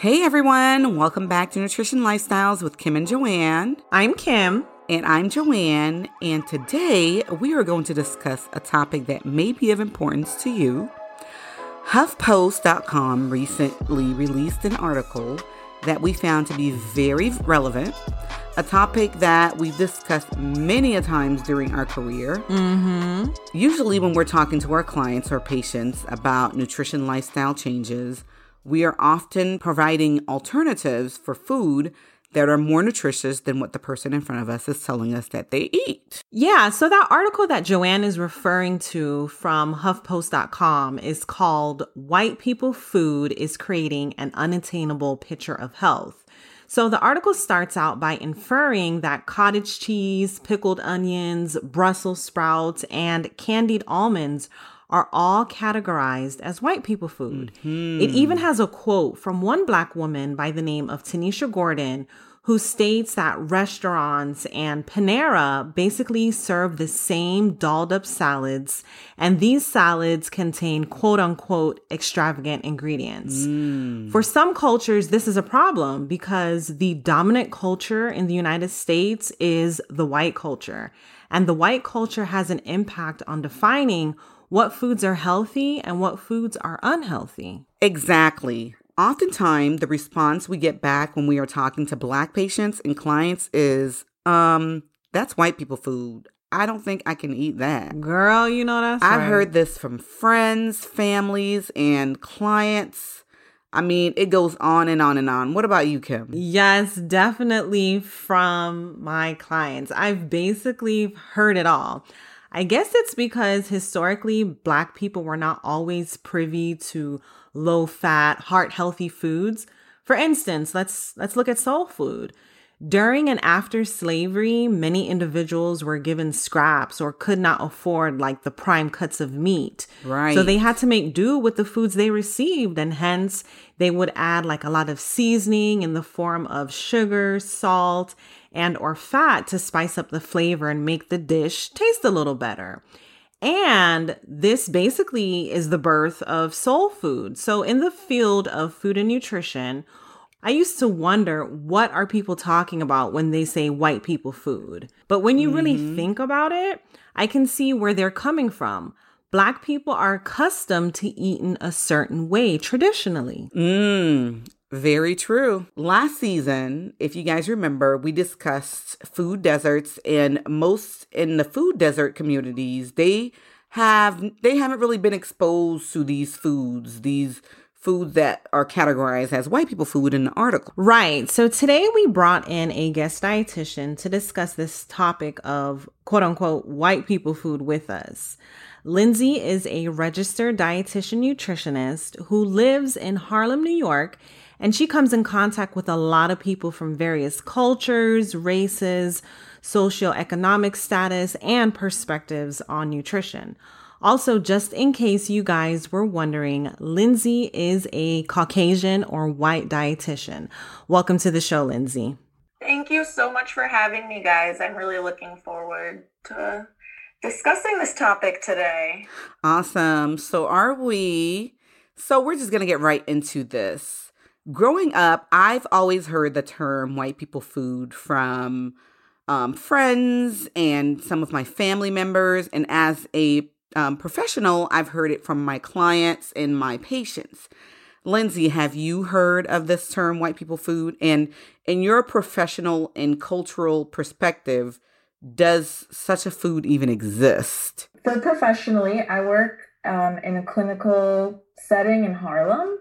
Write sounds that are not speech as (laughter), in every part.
Hey everyone, welcome back to Nutrition Lifestyles with Kim and Johane. I'm Kim. And I'm Johane, and today we are going to discuss a topic that may be of importance to you. HuffPost.com recently released an article that we found to be very relevant, a topic that we've discussed many a times during our career. Mm-hmm. Usually, when we're talking to our clients or patients about nutrition lifestyle changes, we are often providing alternatives for food that are more nutritious than what the person in front of us is telling us that they eat. Yeah, so that article that Johane is referring to from HuffPost.com is called White People Food is Creating an Unattainable Picture of Health. So the article starts out by inferring that cottage cheese, pickled onions, Brussels sprouts, and candied almonds are all categorized as white people food. Mm-hmm. It even has a quote from one black woman by the name of Tanisha Gordon who states that restaurants and Panera basically serve the same dolled up salads, and these salads contain quote unquote extravagant ingredients. Mm. For some cultures, this is a problem because the dominant culture in the United States is the white culture, and the white culture has an impact on defining what foods are healthy and what foods are unhealthy. Exactly. Oftentimes, the response we get back when we are talking to Black patients and clients is, um, that's white people food. I don't think I can eat that. Girl, you know that's I've right. heard this from friends, families, and clients. I mean, it goes on and on and on. What about you, Kim? Yes, definitely from my clients. I've basically heard it all. I guess it's because historically black people were not always privy to low fat, heart healthy foods. For instance, let's let's look at soul food. During and after slavery, many individuals were given scraps or could not afford like the prime cuts of meat. Right. So they had to make do with the foods they received and hence they would add like a lot of seasoning in the form of sugar, salt, and or fat to spice up the flavor and make the dish taste a little better. And this basically is the birth of soul food. So in the field of food and nutrition, I used to wonder what are people talking about when they say white people food. But when you mm-hmm. really think about it, I can see where they're coming from. Black people are accustomed to eating a certain way traditionally. Mm, very true. Last season, if you guys remember, we discussed food deserts and most in the food desert communities, they have they haven't really been exposed to these foods, these foods that are categorized as white people food in the article. Right. So today we brought in a guest dietitian to discuss this topic of quote unquote white people food with us. Lindsay is a registered dietitian nutritionist who lives in Harlem, New York and she comes in contact with a lot of people from various cultures, races, socioeconomic status, and perspectives on nutrition. Also, just in case you guys were wondering, Lindsay is a Caucasian or white dietitian. Welcome to the show, Lindsay. Thank you so much for having me, guys. I'm really looking forward to discussing this topic today. Awesome. So, are we? So, we're just going to get right into this. Growing up, I've always heard the term white people food from um, friends and some of my family members. And as a um, professional, I've heard it from my clients and my patients. Lindsay, have you heard of this term, white people food? And in your professional and cultural perspective, does such a food even exist? So, professionally, I work um, in a clinical setting in Harlem.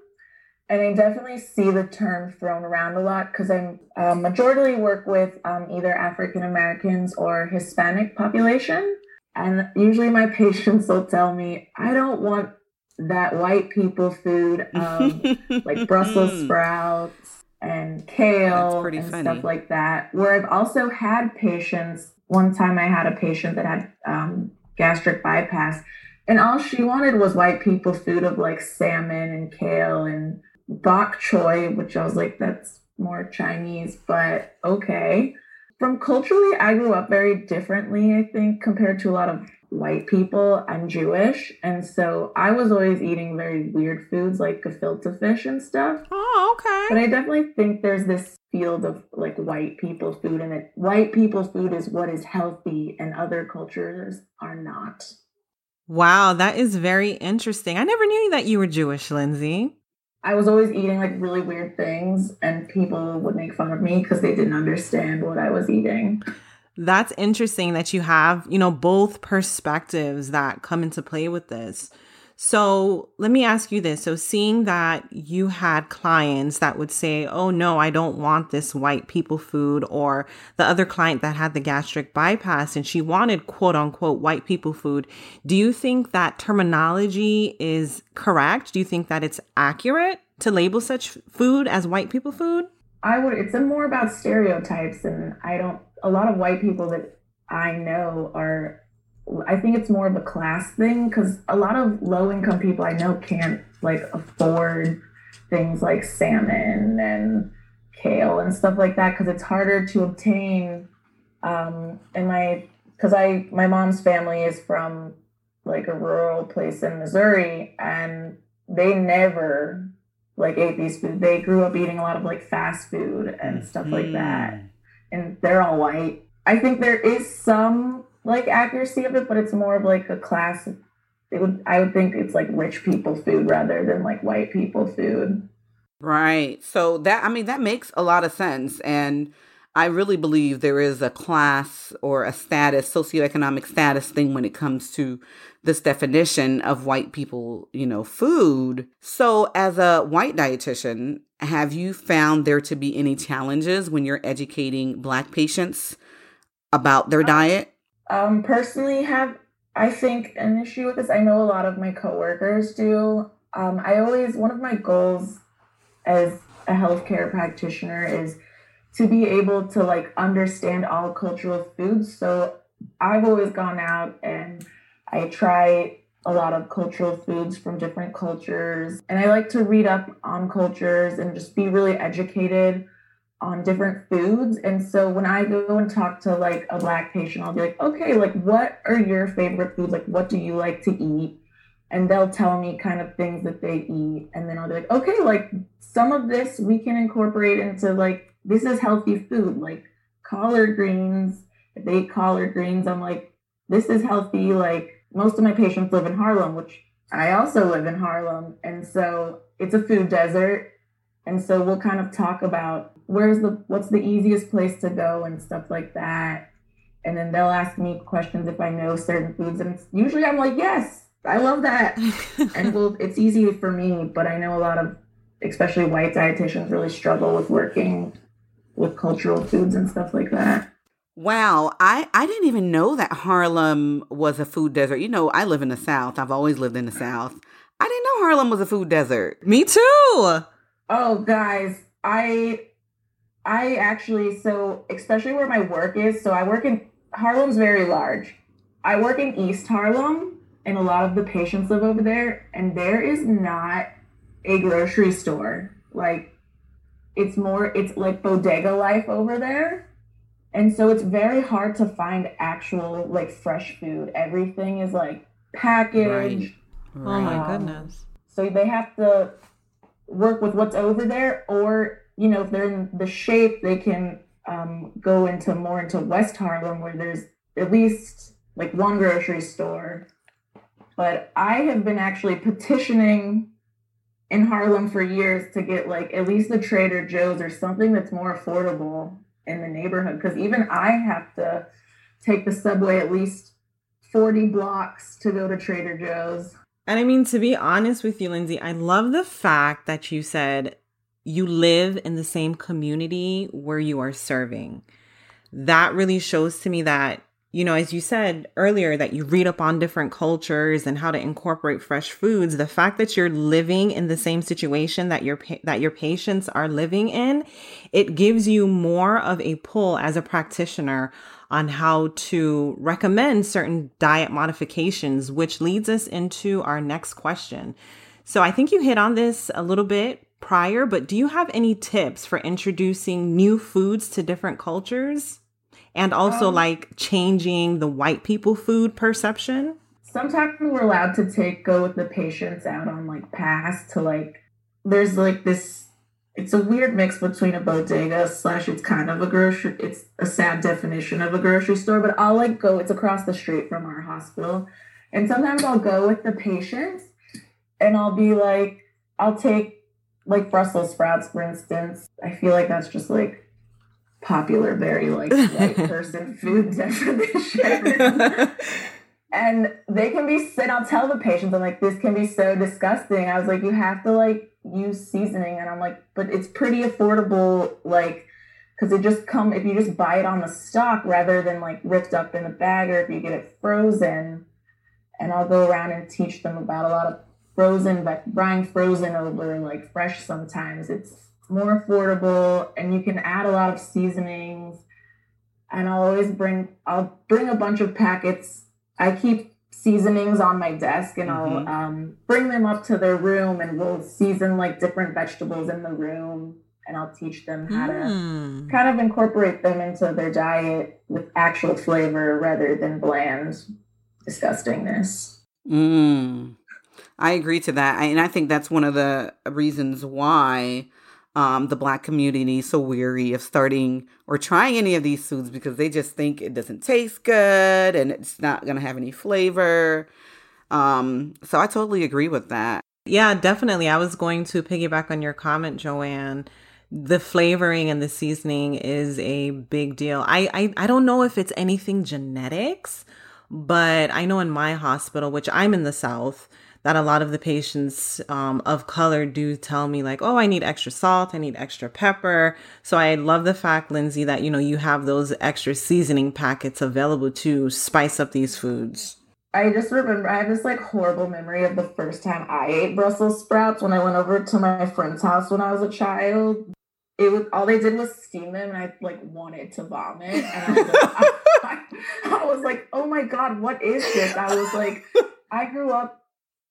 And I definitely see the term thrown around a lot because I uh, majority work with um, either African Americans or Hispanic population. And usually my (laughs) patients will tell me, I don't want that white people food, (laughs) um, like Brussels sprouts and kale and funny. stuff like that. Where I've also had patients, one time I had a patient that had um, gastric bypass, and all she wanted was white people food of like salmon and kale and bok choy, which I was like, that's more Chinese, but okay. From culturally, I grew up very differently, I think, compared to a lot of white people. I'm Jewish, and so I was always eating very weird foods like gefilte fish and stuff. Oh, okay. But I definitely think there's this field of like white people food, and that white people food is what is healthy, and other cultures are not. Wow, that is very interesting. I never knew that you were Jewish, Lindsay. I was always eating like really weird things, and people would make fun of me because they didn't understand what I was eating. That's interesting that you have, you know, both perspectives that come into play with this. So let me ask you this. So, seeing that you had clients that would say, Oh, no, I don't want this white people food, or the other client that had the gastric bypass and she wanted quote unquote white people food, do you think that terminology is correct? Do you think that it's accurate to label such food as white people food? I would, it's more about stereotypes, and I don't a lot of white people that I know are I think it's more of a class thing because a lot of low income people I know can't like afford things like salmon and kale and stuff like that because it's harder to obtain. Um, and my because I my mom's family is from like a rural place in Missouri and they never like ate these food. They grew up eating a lot of like fast food and stuff mm-hmm. like that. Mm and they're all white. I think there is some like accuracy of it, but it's more of like a class. It would I would think it's like rich people food rather than like white people food. Right. So that I mean that makes a lot of sense and I really believe there is a class or a status, socioeconomic status thing when it comes to this definition of white people, you know, food. So, as a white dietitian, have you found there to be any challenges when you're educating Black patients about their diet? Um, personally, have I think an issue with this. I know a lot of my coworkers do. Um, I always one of my goals as a healthcare practitioner is to be able to like understand all cultural foods. So I've always gone out and I try a lot of cultural foods from different cultures. And I like to read up on cultures and just be really educated on different foods. And so when I go and talk to like a black patient, I'll be like, okay, like what are your favorite foods? Like what do you like to eat? And they'll tell me kind of things that they eat. And then I'll be like, okay, like some of this we can incorporate into like this is healthy food, like collard greens. If they eat collard greens, I'm like, this is healthy, like most of my patients live in Harlem, which I also live in Harlem. And so it's a food desert. And so we'll kind of talk about where's the what's the easiest place to go and stuff like that. And then they'll ask me questions if I know certain foods. And usually I'm like, yes, I love that. (laughs) and well, it's easy for me, but I know a lot of especially white dietitians really struggle with working with cultural foods and stuff like that. Wow, I, I didn't even know that Harlem was a food desert. You know, I live in the South. I've always lived in the South. I didn't know Harlem was a food desert. Me too. Oh, guys, I I actually so especially where my work is. So I work in Harlem's very large. I work in East Harlem, and a lot of the patients live over there, and there is not a grocery store. Like it's more it's like bodega life over there and so it's very hard to find actual like fresh food. Everything is like packaged. Right. Oh my um, goodness. So they have to work with what's over there, or you know, if they're in the shape, they can um, go into more into West Harlem where there's at least like one grocery store. But I have been actually petitioning in Harlem for years to get like at least the Trader Joe's or something that's more affordable in the neighborhood because even I have to take the subway at least 40 blocks to go to Trader Joe's. And I mean, to be honest with you, Lindsay, I love the fact that you said you live in the same community where you are serving. That really shows to me that you know, as you said earlier, that you read up on different cultures and how to incorporate fresh foods. The fact that you're living in the same situation that your that your patients are living in, it gives you more of a pull as a practitioner on how to recommend certain diet modifications, which leads us into our next question. So I think you hit on this a little bit prior, but do you have any tips for introducing new foods to different cultures? and also um, like changing the white people food perception? Sometimes we're allowed to take go with the patients out on like pass to like there's like this it's a weird mix between a bodega slash it's kind of a grocery it's a sad definition of a grocery store but i'll like go it's across the street from our hospital and sometimes i'll go with the patients and i'll be like i'll take like brussels sprouts for instance i feel like that's just like popular very like white (laughs) person food definition. (laughs) And they can be and i'll tell the patients i'm like this can be so disgusting. I was like you have to like use seasoning. And i'm like but it's pretty affordable like because it just come if you just buy it on the stock rather than like ripped up in a bag or if you get it frozen. And i'll go around and teach them about a lot of frozen but buying frozen over like fresh sometimes it's more affordable and you can add a lot of seasonings and i'll always bring i'll bring a bunch of packets I keep seasonings on my desk and mm-hmm. I'll um, bring them up to their room and we'll season like different vegetables in the room and I'll teach them how mm. to kind of incorporate them into their diet with actual flavor rather than bland disgustingness. Mm. I agree to that. And I think that's one of the reasons why um, the black community is so weary of starting or trying any of these foods because they just think it doesn't taste good and it's not going to have any flavor. Um, so I totally agree with that. Yeah, definitely. I was going to piggyback on your comment, Johane. The flavoring and the seasoning is a big deal. I, I, I don't know if it's anything genetics, but I know in my hospital, which I'm in the South, that a lot of the patients um, of color do tell me like oh i need extra salt i need extra pepper so i love the fact lindsay that you know you have those extra seasoning packets available to spice up these foods I just remember I have this like horrible memory of the first time I ate Brussels sprouts when I went over to my friend's house when I was a child. It was all they did was steam them, and I like wanted to vomit. And I was, like, (laughs) I, I was like, "Oh my god, what is this?" I was like, I grew up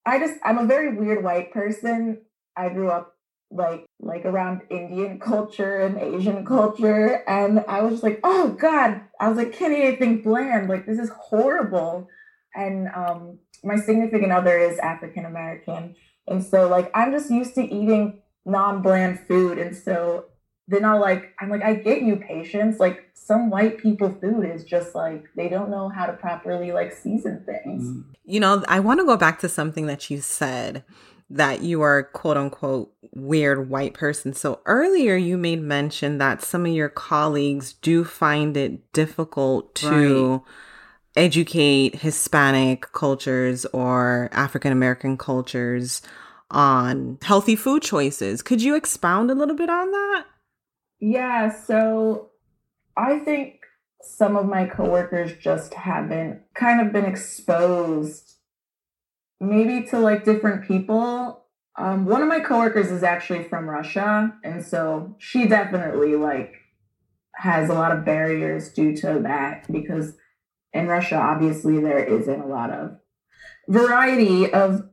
I just I'm a very weird white person. I grew up like like around Indian (laughs) culture and Asian culture, and I was just like, oh god, I was like, can't anything bland. Like this is horrible. And um, my significant other is African American, and so like I'm just used to eating non-bland food, and so then I'll like I'm like I get you patience like some white people food is just like they don't know how to properly like season things. Mm. You know, I want to go back to something that you said that you are quote unquote weird white person. So earlier you made mention that some of your colleagues do find it difficult to right. educate Hispanic cultures or African American cultures on healthy food choices. Could you expound a little bit on that? Yeah, so I think some of my coworkers just haven't kind of been exposed maybe to like different people. Um, one of my coworkers is actually from Russia, and so she definitely like has a lot of barriers due to that because in Russia, obviously, there isn't a lot of variety of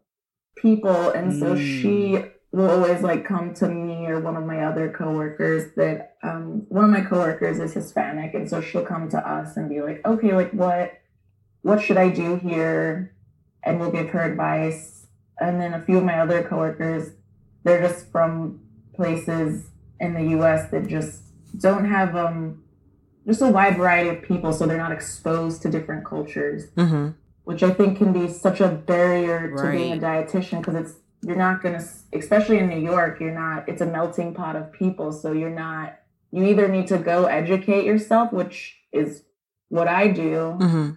people, and so mm. she will always like come to me or one of my other coworkers that um, one of my coworkers is Hispanic, and so she'll come to us and be like, okay, like what what should I do here? And we'll give her advice. And then a few of my other coworkers, they're just from places in the U.S. that just don't have um just a wide variety of people, so they're not exposed to different cultures. Mm-hmm. Which I think can be such a barrier to right. being a dietitian because it's you're not going to especially in new york you're not it's a melting pot of people so you're not you either need to go educate yourself which is what i do mm-hmm.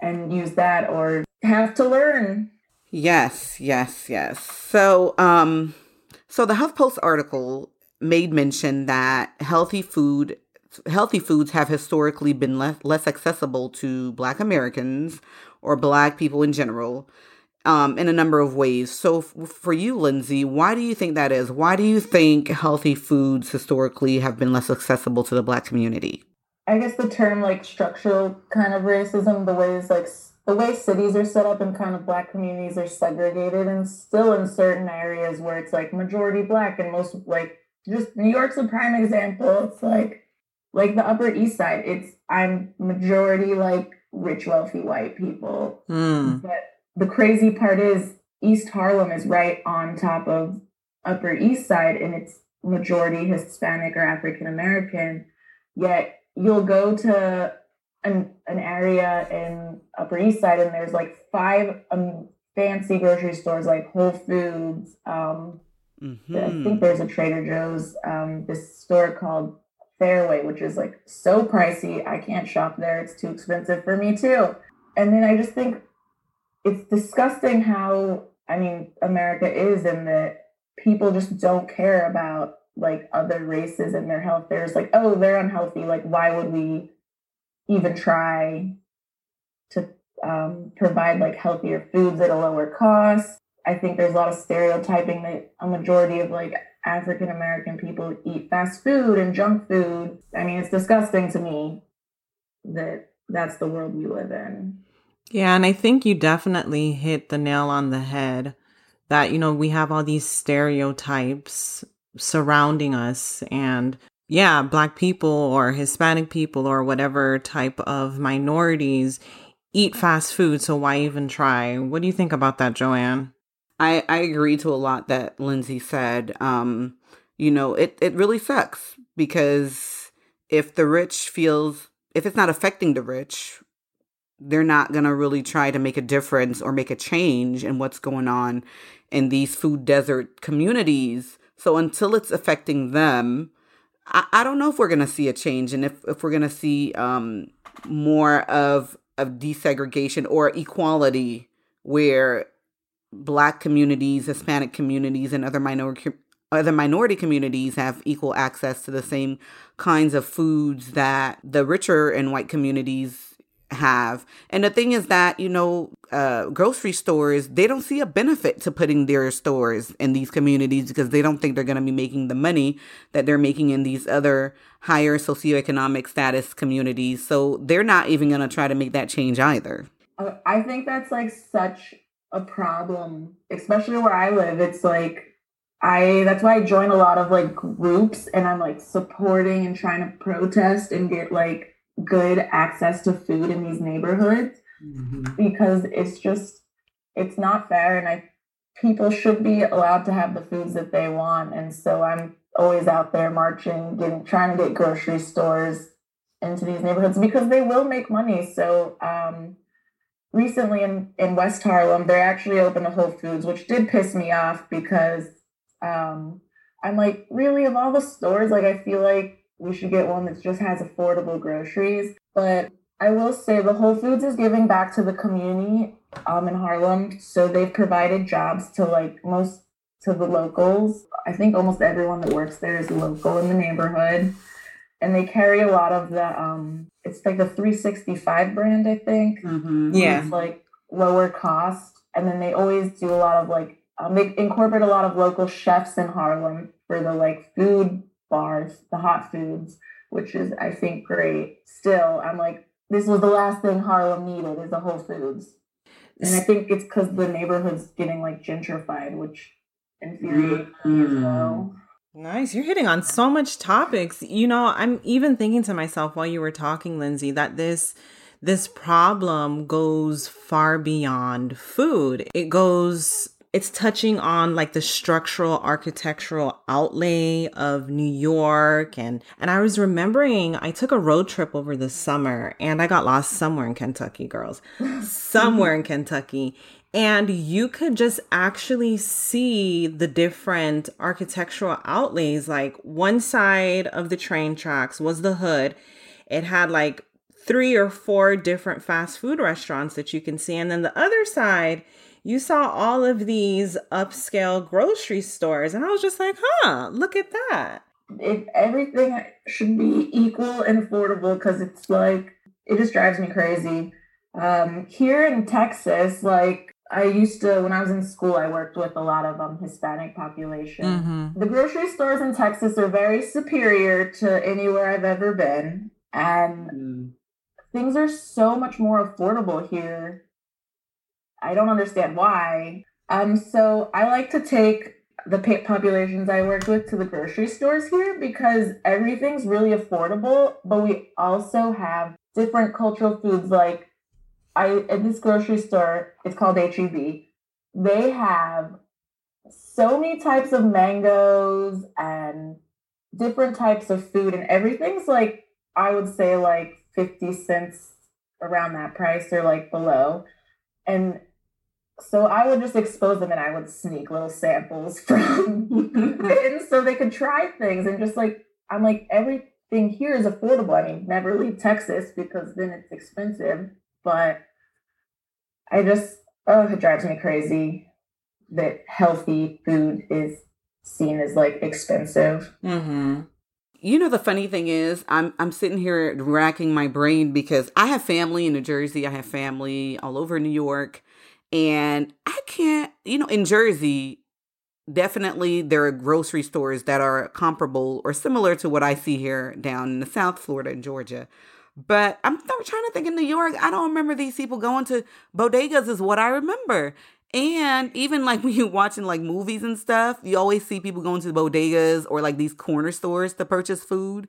and use that or have to learn. Yes yes yes. So um so the huffpost article made mention that healthy food healthy foods have historically been less, less accessible to black americans or black people in general um, in a number of ways. So, f- for you, Lindsay, why do you think that is? Why do you think healthy foods historically have been less accessible to the Black community? I guess the term like structural kind of racism, the ways like the way cities are set up and kind of Black communities are segregated, and still in certain areas where it's like majority Black and most like just New York's a prime example. It's like like the Upper East Side, it's I'm majority like rich, wealthy white people. Mm. But the crazy part is East Harlem is right on top of Upper East Side, and it's majority Hispanic or African American. Yet you'll go to an an area in Upper East Side, and there's like five um, fancy grocery stores like Whole Foods. Um, Mm-hmm. I think there's a Trader Joe's. Um, this store called Fairway, which is like so pricey. I can't shop there. It's too expensive for me too. And then I just think it's disgusting how I mean America is in that people just don't care about like other races and their health. There's like, oh, they're unhealthy. Like, why would we even try to um, provide like healthier foods at a lower cost? I think there's a lot of stereotyping that a majority of like African American people eat fast food and junk food. I mean, it's disgusting to me that that's the world we live in. Yeah, and I think you definitely hit the nail on the head that, you know, we have all these stereotypes surrounding us. And yeah, Black people or Hispanic people or whatever type of minorities eat fast food. So why even try? What do you think about that, Johane? I, I agree to a lot that Lindsay said. Um, you know, it, it really sucks because if the rich feels, if it's not affecting the rich, they're not going to really try to make a difference or make a change in what's going on in these food desert communities. So until it's affecting them, I, I don't know if we're going to see a change and if, if we're going to see um, more of, of desegregation or equality where black communities, Hispanic communities, and other minority other minority communities have equal access to the same kinds of foods that the richer and white communities have. And the thing is that, you know, uh, grocery stores, they don't see a benefit to putting their stores in these communities because they don't think they're going to be making the money that they're making in these other higher socioeconomic status communities. So they're not even going to try to make that change either. Uh, I think that's like such a problem, especially where I live. It's like I that's why I join a lot of like groups and I'm like supporting and trying to protest and get like good access to food in these neighborhoods mm-hmm. because it's just it's not fair and I people should be allowed to have the foods that they want and so I'm always out there marching getting trying to get grocery stores into these neighborhoods because they will make money so um recently in, in West Harlem, they're actually open to Whole Foods, which did piss me off because um, I'm like, really, of all the stores, like, I feel like we should get one that just has affordable groceries. But I will say the Whole Foods is giving back to the community um, in Harlem. So they've provided jobs to like most to the locals. I think almost everyone that works there is local in the neighborhood. And they carry a lot of the um it's like the 365 brand, I think. Mm-hmm. Yeah. It's like lower cost. And then they always do a lot of like um, they incorporate a lot of local chefs in Harlem for the like food bars, the hot foods, which is I think great. Still, I'm like, this was the last thing Harlem needed is a Whole Foods. And I think it's because the neighborhood's getting like gentrified, which infuriates me as mm-hmm. well. Nice. You're hitting on so much topics. You know, I'm even thinking to myself while you were talking, Lindsay, that this this problem goes far beyond food. It goes it's touching on like the structural architectural outlay of New York and and I was remembering I took a road trip over the summer and I got lost somewhere in Kentucky, girls. (laughs) somewhere in Kentucky. And you could just actually see the different architectural outlays. Like one side of the train tracks was the hood. It had like three or four different fast food restaurants that you can see. And then the other side, you saw all of these upscale grocery stores. And I was just like, huh, look at that. If everything should be equal and affordable because it's like, it just drives me crazy. Um, here in Texas, like I used to, when I was in school, I worked with a lot of um, Hispanic population. Mm-hmm. The grocery stores in Texas are very superior to anywhere I've ever been. And mm. things are so much more affordable here I don't understand why. Um, so I like to take the populations I worked with to the grocery stores here because everything's really affordable, but we also have different cultural foods. Like I at this grocery store, it's called HEB. They have so many types of mangoes and different types of food, and everything's like I would say like fifty cents around that price or like below, and so I would just expose them and I would sneak little samples (laughs) from and so they could try things and just like I'm like everything here is affordable. I mean, never leave Texas because then it's expensive. But I just oh it drives me crazy that healthy food is seen as like expensive. Mm-hmm. You know the funny thing is, I'm I'm sitting here racking my brain because I have family in New Jersey, I have family all over New York, and I can't, you know, in Jersey, definitely there are grocery stores that are comparable or similar to what I see here down in the South Florida and Georgia. But I'm trying to think in New York, I don't remember these people going to bodegas, is what I remember. And even like (laughs) when you're watching like movies and stuff, you always see people going to bodegas or like these corner stores to purchase food.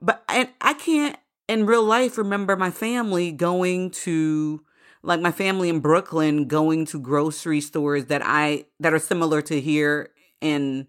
But and I can't in real life remember my family going to like my family in Brooklyn going to grocery stores that I that are similar to here in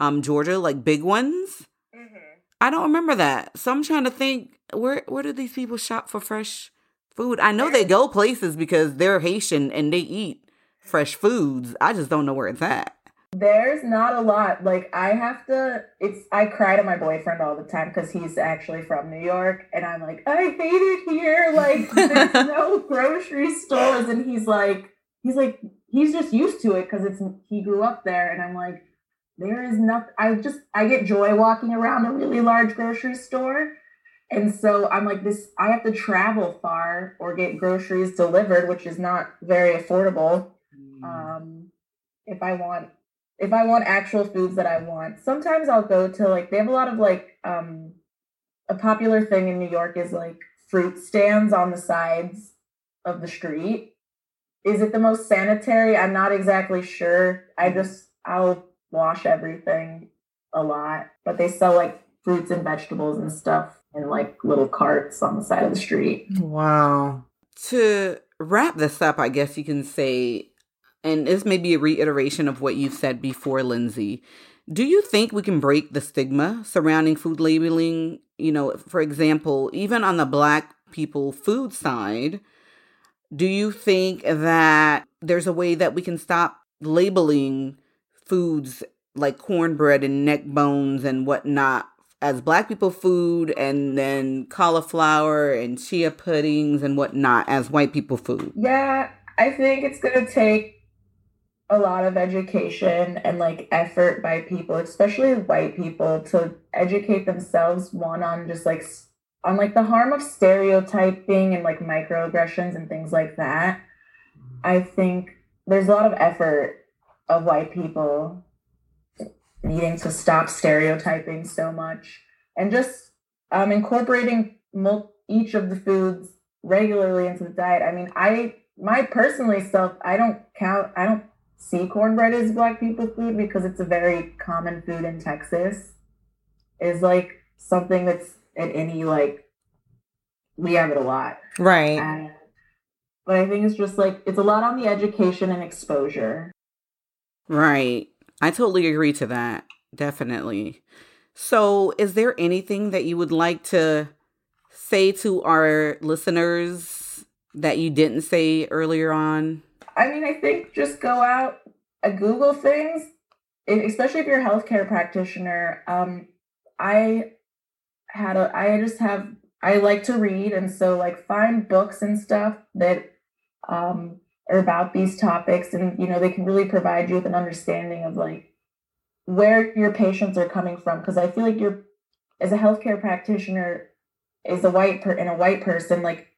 um Georgia, like big ones. Mm-hmm. I don't remember that. So I'm trying to think where where do these people shop for fresh food? I know they go places because they're Haitian and they eat fresh foods. I just don't know where it's at. There's not a lot. Like I have to it's I cry to my boyfriend all the time because he's actually from New York and I'm like, I hate it here. (laughs) Like there's no grocery stores. And he's like he's like he's just used to it because it's he grew up there and I'm like, there is nothing I just I get joy walking around a really large grocery store. And so I'm like this I have to travel far or get groceries delivered, which is not very affordable. Mm. Um if I want if I want actual foods that I want, sometimes I'll go to like they have a lot of like um a popular thing in New York is like fruit stands on the sides of the street. Is it the most sanitary? I'm not exactly sure. I mm-hmm. just I'll wash everything a lot, but they sell like fruits and vegetables and stuff in like little carts on the side of the street. Wow. To wrap this up, I guess you can say and this may be a reiteration of what you've said before, Lindsay. Do you think we can break the stigma surrounding food labeling? You know, for example, even on the Black people food side, do you think that there's a way that we can stop labeling foods like cornbread and neck bones and whatnot as black people food and then cauliflower and chia puddings and whatnot as white people food? Yeah, I think it's going to take a lot of education and like effort by people, especially white people, to educate themselves one on just like on like the harm of stereotyping and like microaggressions and things like that. I think there's a lot of effort of white people needing to stop stereotyping so much and just um, incorporating mul- each of the foods regularly into the diet. I mean, I my personally self, I don't count, I don't see cornbread as black people food because it's a very common food in Texas is like something that's at any like we have it a lot. Right. And, but I think it's just like it's a lot on the education and exposure. Right. I totally agree to that. Definitely. So, is there anything that you would like to say to our listeners that you didn't say earlier on? I mean, I think just go out, uh, Google things, especially if you're a healthcare practitioner. Um, I had a, I just have, I like to read, and so like find books and stuff that um, are about these topics, and you know they can really provide you with an understanding of like where your patients are coming from. Because I feel like you're, as a healthcare practitioner, is a white per and a white person, like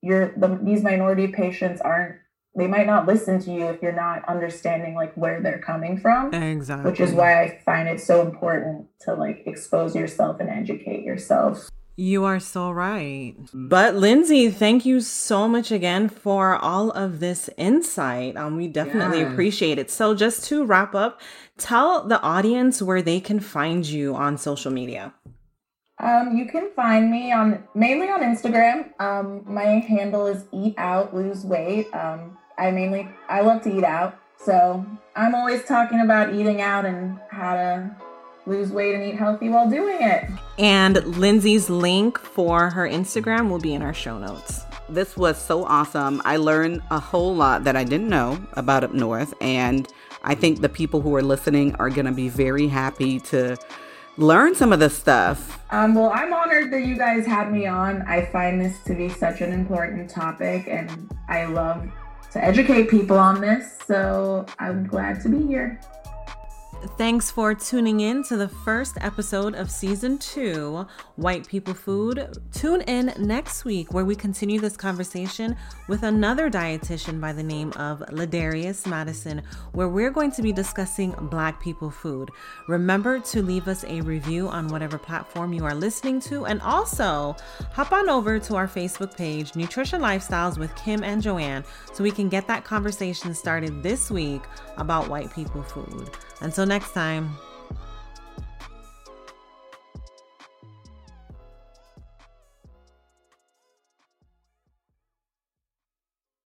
you're the, these minority patients aren't they might not listen to you if you're not understanding like where they're coming from exactly which is why i find it so important to like expose yourself and educate yourself You are so right. But Lindsay, thank you so much again for all of this insight. Um, we definitely yes. appreciate it. So just to wrap up, tell the audience where they can find you on social media. Um, you can find me on mainly on Instagram. Um, my handle is eat out, lose weight. Um, I mainly I love to eat out, so I'm always talking about eating out and how to lose weight and eat healthy while doing it. And Lindsay's link for her Instagram will be in our show notes. This was so awesome. I learned a whole lot that I didn't know about up north, and I think the people who are listening are going to be very happy to learn some of this stuff. Um, well, I'm honored that you guys had me on. I find this to be such an important topic, and I love to educate people on this. So I'm glad to be here. Thanks for tuning in to the first episode of season two, White People Food. Tune in next week where we continue this conversation with another dietitian by the name of Ladarius Madison, where we're going to be discussing Black people food. Remember to leave us a review on whatever platform you are listening to, and also hop on over to our Facebook page, Nutrition Lifestyles with Kim and Johane, so we can get that conversation started this week about white people food. Until next time.